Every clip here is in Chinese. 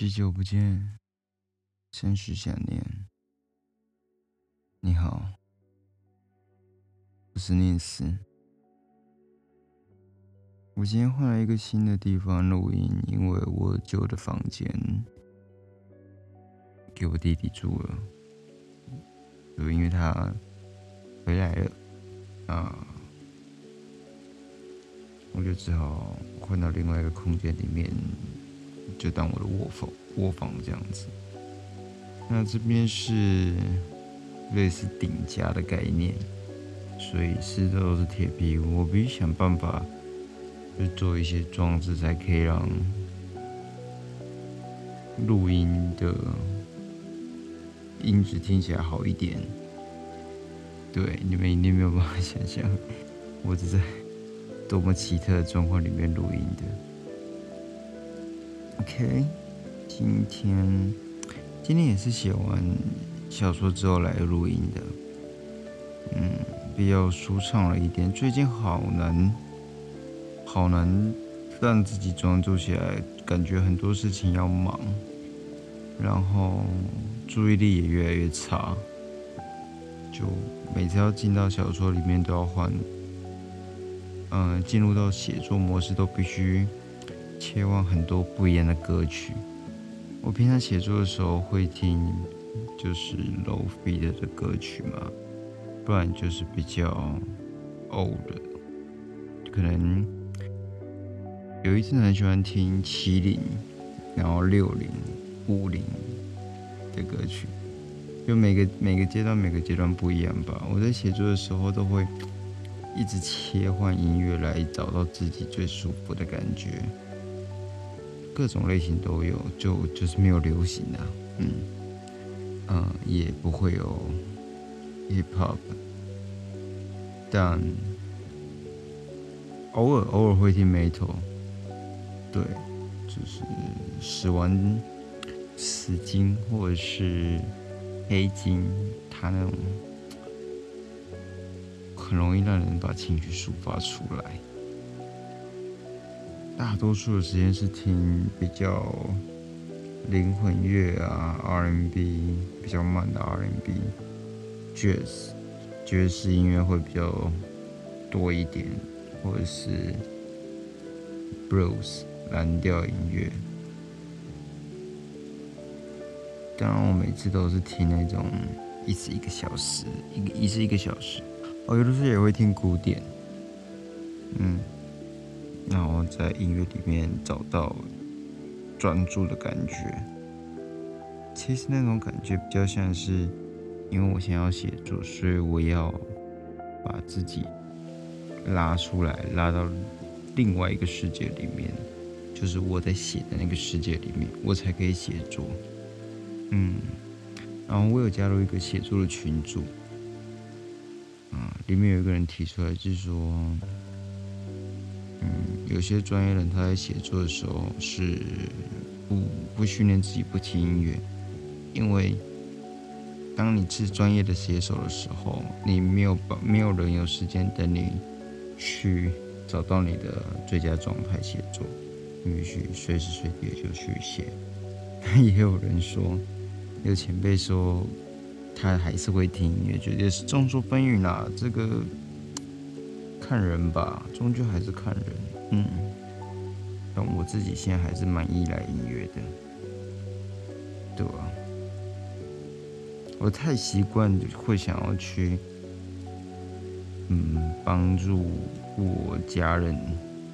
许久不见，甚是想念。你好，我是念斯。我今天换了一个新的地方录音，因为我旧的房间给我弟弟住了，就因为他回来了啊，我就只好换到另外一个空间里面。就当我的卧房，卧房这样子。那这边是类似顶架的概念，所以四周都是铁皮。我必须想办法，就做一些装置，才可以让录音的音质听起来好一点。对，你们一定没有办法想象，我是在多么奇特的状况里面录音的。OK，今天今天也是写完小说之后来录音的，嗯，比较舒畅了一点。最近好难，好难让自己专注起来，感觉很多事情要忙，然后注意力也越来越差，就每次要进到小说里面都要换，嗯，进入到写作模式都必须。切换很多不一样的歌曲。我平常写作的时候会听，就是 low feet 的歌曲嘛，不然就是比较 old，可能有一阵很喜欢听七零，然后六零、五零的歌曲，就每个每个阶段每个阶段不一样吧。我在写作的时候都会一直切换音乐来找到自己最舒服的感觉。各种类型都有，就就是没有流行的，嗯，嗯，也不会有 hip hop，但偶尔偶尔会听 metal，对，就是死亡死金或者是黑金，它那种很容易让人把情绪抒发出来。大多数的时间是听比较灵魂乐啊，R&B 比较慢的 R&B，Jazz 爵士音乐会比较多一点，或者是 Blues 蓝调音乐。当然，我每次都是听那种一次一个小时，一个一次一个小时。哦，有的时候也会听古典，嗯。然后在音乐里面找到专注的感觉，其实那种感觉比较像是，因为我想要写作，所以我要把自己拉出来，拉到另外一个世界里面，就是我在写的那个世界里面，我才可以写作。嗯，然后我有加入一个写作的群组，啊，里面有一个人提出来，就是说。有些专业人他在写作的时候是不不训练自己不听音乐，因为当你是专业的写手的时候，你没有把没有人有时间等你去找到你的最佳状态写作，你必须随时随地就去写。也有人说，有前辈说他还是会听音乐，绝对是众说纷纭啦，这个看人吧，终究还是看人。嗯，但我自己现在还是蛮依赖音乐的，对吧？我太习惯会想要去，嗯，帮助我家人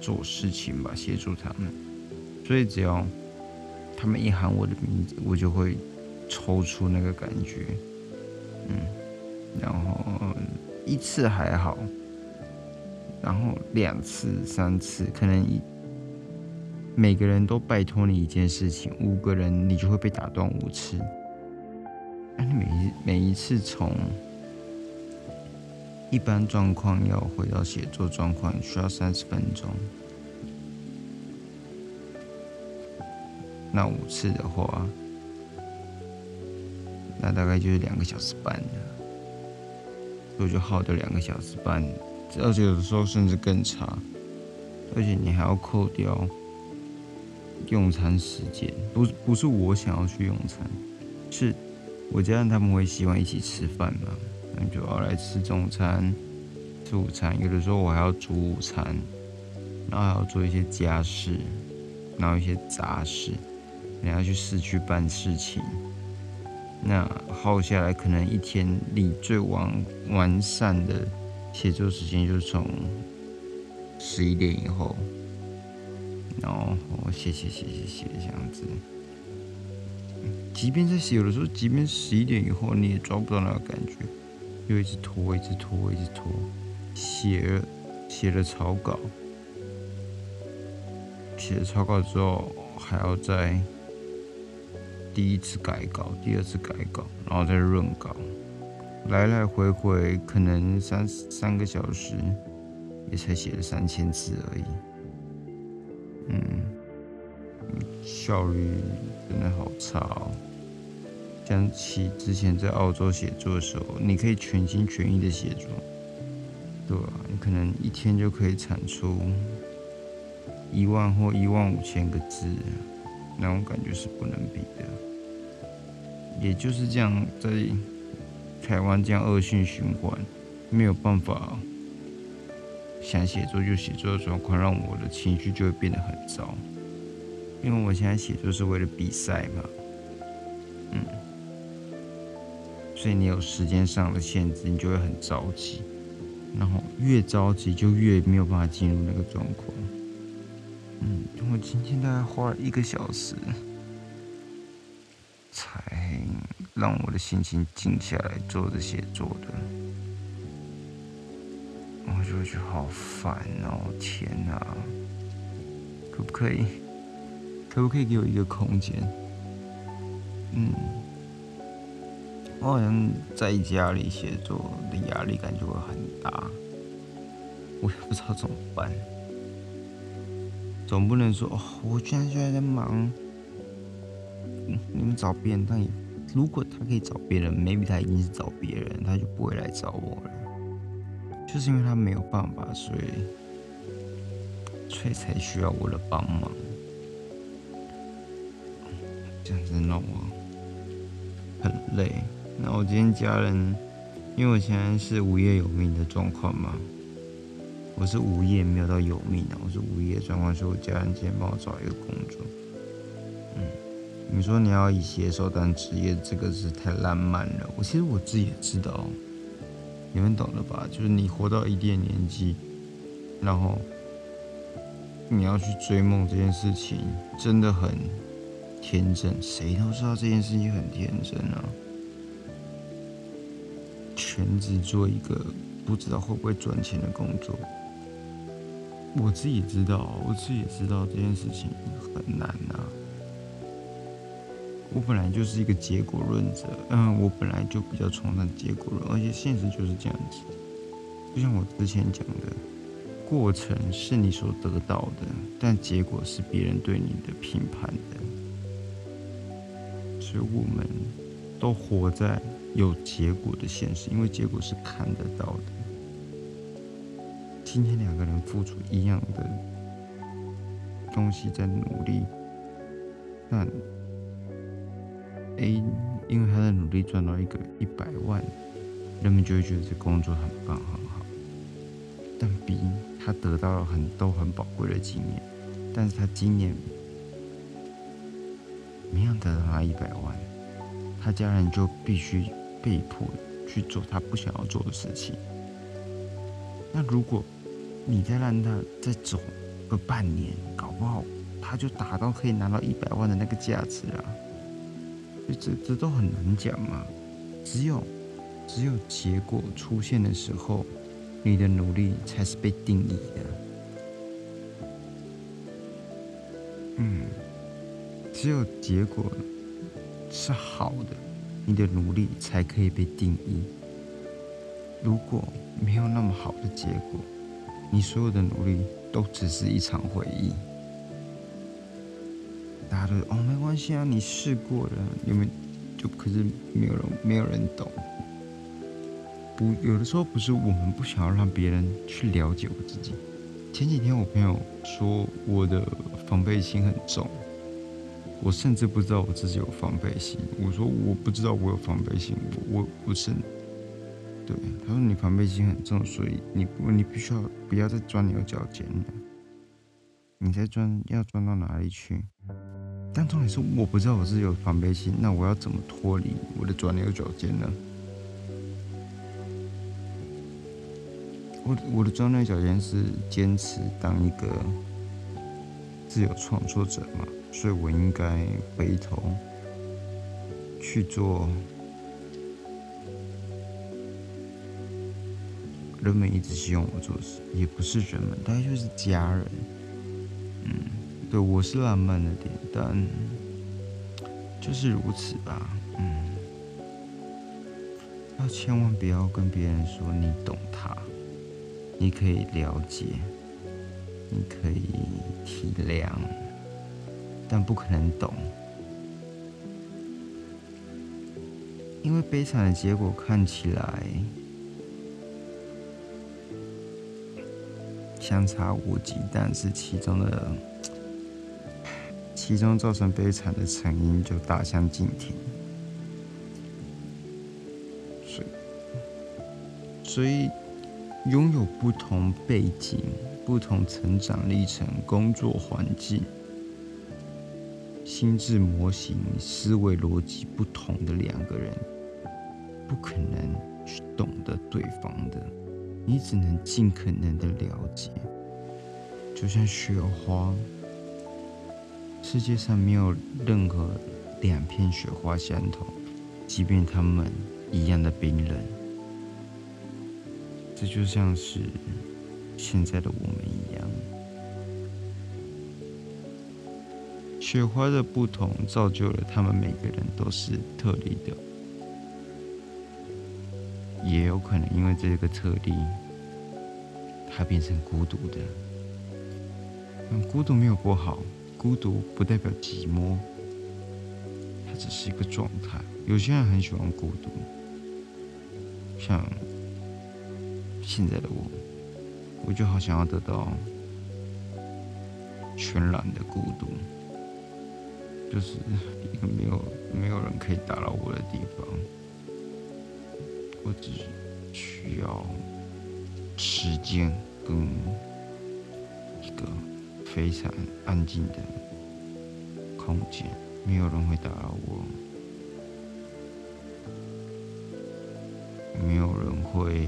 做事情吧，协助他们。所以只要他们一喊我的名字，我就会抽出那个感觉，嗯，然后一次还好。然后两次、三次，可能一每个人都拜托你一件事情，五个人你就会被打断五次。那你每一每一次从一般状况要回到写作状况，需要三十分钟。那五次的话，那大概就是两个小时半了，所以就耗掉两个小时半。而且有的时候甚至更差，而且你还要扣掉用餐时间，不不是我想要去用餐，是我家人他们会希望一起吃饭嘛，那就要来吃中餐、吃午餐，有的时候我还要煮午餐，然后还要做一些家事，然后一些杂事，你要去市区办事情，那耗下来可能一天里最完完善的写作时间就是从十一点以后。然后写写写写写这样子，即便在写，有的时候，即便十一点以后，你也抓不到那个感觉，又一直拖，一直拖，一直拖，写写了草稿，写了草稿之后，还要再第一次改稿，第二次改稿，然后再润稿，来来回回可能三三个小时，也才写了三千字而已。嗯，效率真的好差哦。想起之前在澳洲写作的时候，你可以全心全意的写作，对吧？你可能一天就可以产出一万或一万五千个字，那种感觉是不能比的。也就是这样，在台湾这样恶性循环，没有办法。想写作就写作的状况，让我的情绪就会变得很糟。因为我现在写作是为了比赛嘛，嗯，所以你有时间上的限制，你就会很着急，然后越着急就越没有办法进入那个状况。嗯，我今天大概花了一个小时，让我的心情静下来，做着写作的。我就会觉得好烦哦！天哪，可不可以，可不可以给我一个空间？嗯，我好像在家里写作的压力感就会很大，我也不知道怎么办。总不能说哦，我居然现在在忙，你们找别人，但也如果他可以找别人，maybe 他一定是找别人，他就不会来找我了。就是因为他没有办法，所以所以才需要我的帮忙。这样子弄我很累。那我今天家人，因为我现在是无业有命的状况嘛，我是无业没有到有命啊，我是无业状况，所以我家人今天帮我找一个工作。嗯，你说你要以写手当职业，这个是太浪漫了。我其实我自己也知道。你们懂的吧？就是你活到一定年纪，然后你要去追梦这件事情，真的很天真。谁都知道这件事情很天真啊！全职做一个不知道会不会赚钱的工作，我自己知道，我自己也知道这件事情很难啊。我本来就是一个结果论者，嗯，我本来就比较崇尚结果论，而且现实就是这样子。就像我之前讲的，过程是你所得到的，但结果是别人对你的评判的。所以我们都活在有结果的现实，因为结果是看得到的。今天两个人付出一样的东西在努力，但。A 因为他的努力赚到一个一百万，人们就会觉得这工作很棒很好。但 B 他得到了很多很宝贵的经验，但是他今年没有得到他一百万，他家人就必须被迫去做他不想要做的事情。那如果你再让他再走个半年，搞不好他就达到可以拿到一百万的那个价值了。这这都很难讲嘛，只有只有结果出现的时候，你的努力才是被定义的。嗯，只有结果是好的，你的努力才可以被定义。如果没有那么好的结果，你所有的努力都只是一场回忆。大家都哦，没关系啊，你试过了，有没有？就可是没有人，没有人懂。不，有的时候不是我们不想要让别人去了解我自己。前几天我朋友说我的防备心很重，我甚至不知道我自己有防备心。我说我不知道我有防备心，我我不是。对，他说你防备心很重，所以你不你必须要不要再钻牛角尖了。你在钻要钻到哪里去？但重点是我不知道我自己有防备心，那我要怎么脱离我的钻牛角尖呢？我我的钻牛角尖是坚持当一个自由创作者嘛，所以我应该回头去做人们一直希望我做事，也不是人们，大概就是家人。嗯，对我是浪漫的点，但就是如此吧。嗯，要千万不要跟别人说你懂他。你可以了解，你可以体谅，但不可能懂，因为悲惨的结果看起来相差无几，但是其中的其中造成悲惨的成因就大相径庭，所以，所以。拥有不同背景、不同成长历程、工作环境、心智模型、思维逻辑不同的两个人，不可能去懂得对方的。你只能尽可能的了解，就像雪花，世界上没有任何两片雪花相同，即便它们一样的冰冷。这就像是现在的我们一样，雪花的不同造就了他们每个人都是特例的，也有可能因为这个特例，他变成孤独的。嗯，孤独没有不好，孤独不代表寂寞，它只是一个状态。有些人很喜欢孤独，像。现在的我，我就好想要得到全然的孤独，就是一个没有没有人可以打扰我的地方，我只需要时间跟非常安静的空间，没有人会打扰我，没有人会。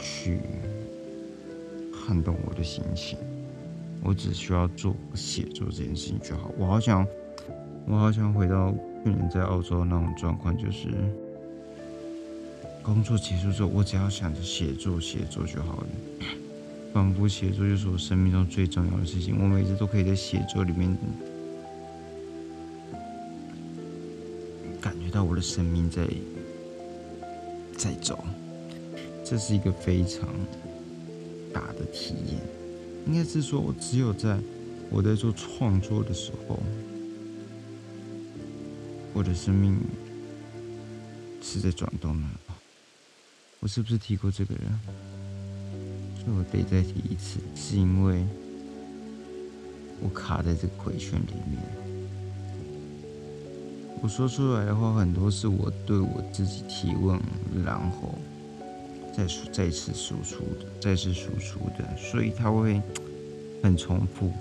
去撼动我的心情，我只需要做写作这件事情就好。我好想，我好想回到去年在澳洲那种状况，就是工作结束之后，我只要想着写作，写作就好了。仿佛写作就是我生命中最重要的事情。我每次都可以在写作里面感觉到我的生命在在走。这是一个非常大的体验，应该是说，我只有在我在做创作的时候，我的生命是在转动的。我是不是提过这个人？我得再提一次，是因为我卡在这个回圈里面。我说出来的话很多是我对我自己提问，然后。再输再次输出的，再次输出的，所以它会很重复，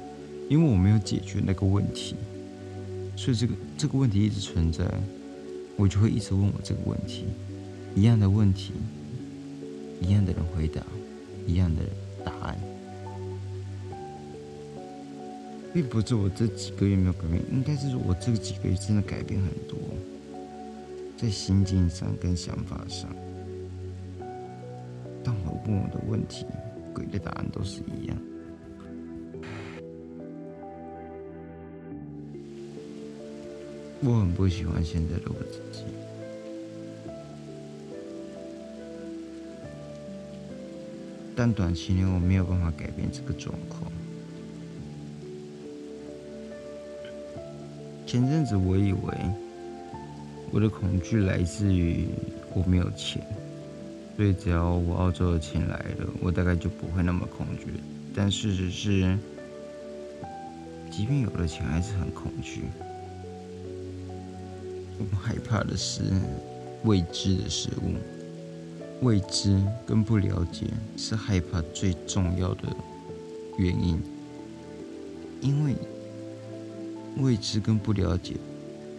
因为我没有解决那个问题，所以这个这个问题一直存在，我就会一直问我这个问题，一样的问题，一样的人回答，一样的答案，并不是我这几个月没有改变，应该是说我这几个月真的改变很多，在心境上跟想法上。但我问我的问题，给的答案都是一样。我很不喜欢现在的我自己，但短期内我没有办法改变这个状况。前阵子我以为我的恐惧来自于我没有钱。所以只要我澳洲的钱来了，我大概就不会那么恐惧。但事实是，即便有了钱，还是很恐惧。我害怕的是未知的事物，未知跟不了解是害怕最重要的原因，因为未知跟不了解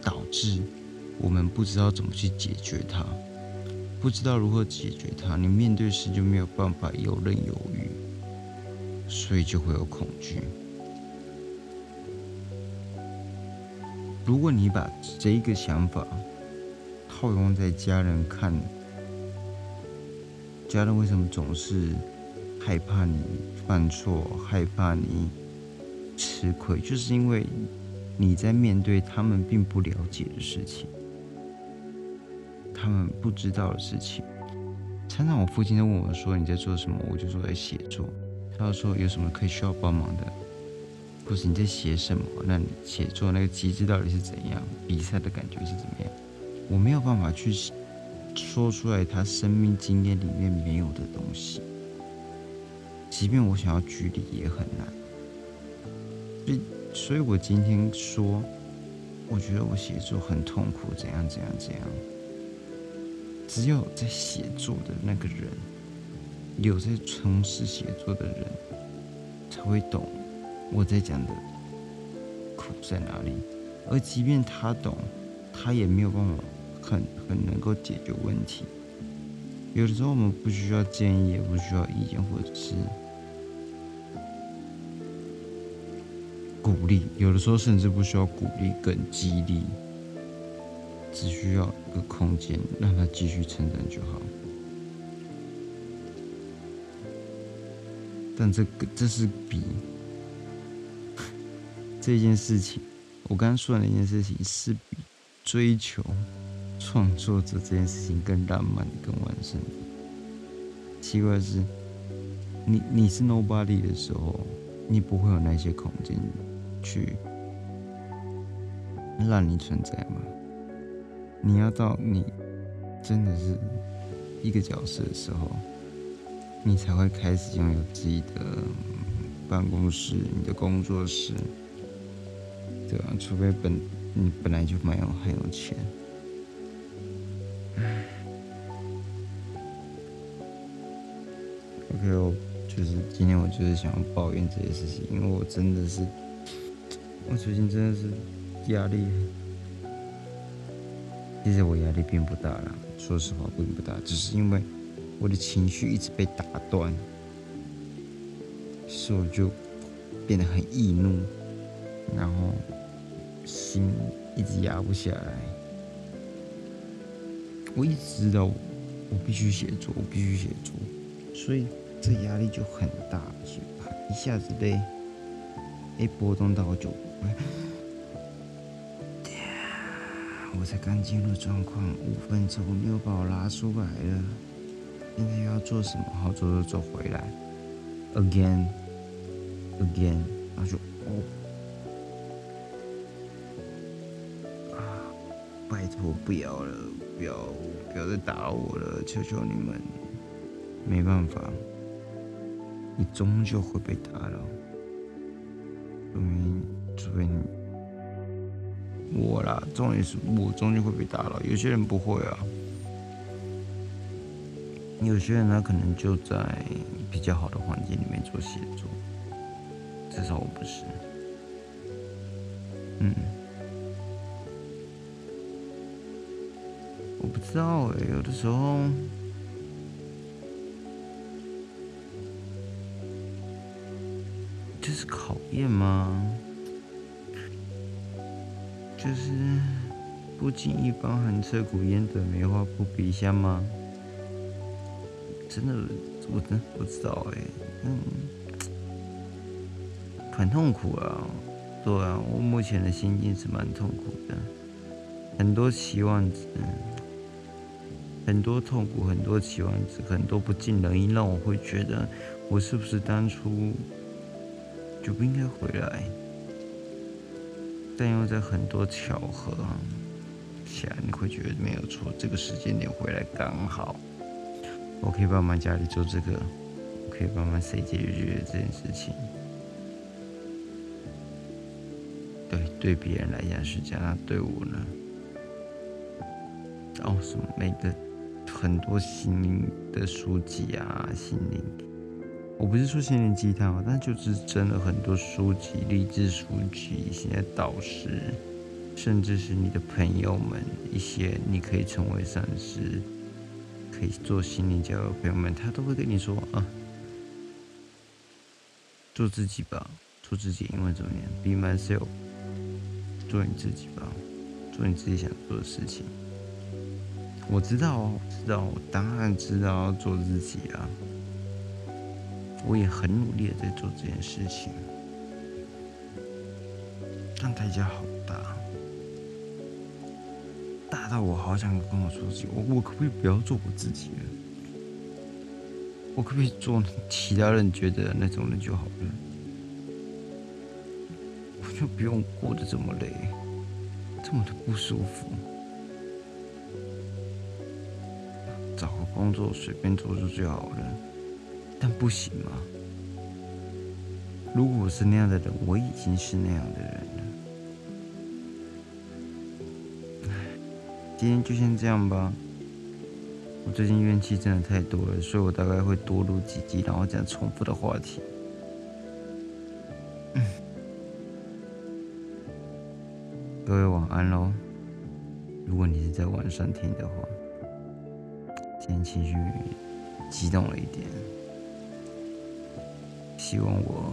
导致我们不知道怎么去解决它，不知道如何解决它，你面对时就没有办法游刃有余，所以就会有恐惧。如果你把这一个想法套用在家人看，家人为什么总是害怕你犯错，害怕你吃亏，就是因为你在面对他们并不了解的事情，他们不知道的事情。常常我父亲都问我说：“你在做什么？”我就说在写作。他说：“有什么可以需要帮忙的？”或是你在写什么？那你写作那个机制到底是怎样？比赛的感觉是怎么样？我没有办法去说出来他生命经验里面没有的东西，即便我想要举例也很难。所以，所以我今天说，我觉得我写作很痛苦，怎样怎样怎样。只有在写作的那个人，有在从事写作的人，才会懂。我在讲的苦在哪里？而即便他懂，他也没有办法很很能够解决问题。有的时候我们不需要建议，也不需要意见，或者是鼓励。有的时候甚至不需要鼓励跟激励，只需要一个空间让他继续成长就好。但这个这是比。这件事情，我刚刚说的那件事情，是比追求创作者这件事情更浪漫、更完善。奇怪的是，你你是 nobody 的时候，你不会有那些空间去让你存在吗？你要到你真的是一个角色的时候，你才会开始拥有自己的办公室、你的工作室。对啊，除非本你本来就蛮有很有钱。OK，我就是今天我就是想要抱怨这些事情，因为我真的是，我最近真的是压力。其实我压力并不大啦，说实话并不大，只是因为我的情绪一直被打断，所以我就变得很易怒，然后。心一直压不下来，我一直知道我必须写作，我必须写作，所以这压力就很大，所以一下子被被波动到就，我才刚进入状况五分钟，你又把我拉出来了，现在又要做什么？好，走走走回来，again，again，然后就哦。拜托，不要了，不要，不要再打我了，求求你们！没办法，你终究会被打扰。除非，除非你我啦，重点是我终究会被打扰。有些人不会啊，有些人他可能就在比较好的环境里面做写作，至少我不是。嗯。我不知道哎，有的时候验吗？就是不经意包含彻骨烟的梅花扑鼻香吗？真的，我真不知道哎，嗯，很痛苦啊，对啊，我目前的心境是蛮痛苦的，很多期望值。很多痛苦，很多期望值，很多不尽人意，让我会觉得，我是不是当初就不应该回来？但又在很多巧合下，你会觉得没有错，这个时间点回来刚好，我可以帮忙家里做这个，我可以帮忙谁解决这件事情。对对别人来讲是这样，那对我呢？哦，什么每个很多心灵的书籍啊，心灵，我不是说心灵鸡汤啊，但就是真的很多书籍，励志书籍，一些导师，甚至是你的朋友们，一些你可以成为善师，可以做心灵交流的朋友们，他都会跟你说啊，做自己吧，做自己，因为怎么样，Be myself，做你自己吧，做你自己想做的事情。我知道，我知道，我当然知道要做自己啊！我也很努力的在做这件事情，但代价好大，大到我好想跟我说自己，我我可不可以不要做我自己了？我可不可以做其他人觉得那种人就好了？我就不用过得这么累，这么的不舒服。找个工作随便做就最好了，但不行吗？如果我是那样的人，我已经是那样的人了。今天就先这样吧。我最近怨气真的太多了，所以我大概会多录几集，然后讲重复的话题。各位晚安喽。如果你是在晚上听的话。今天情绪激动了一点，希望我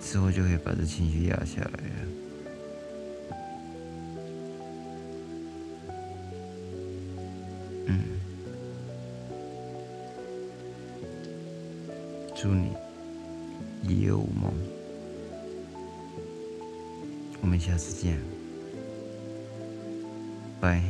之后就可以把这情绪压下来了。嗯，祝你一夜无梦，我们下次见，拜。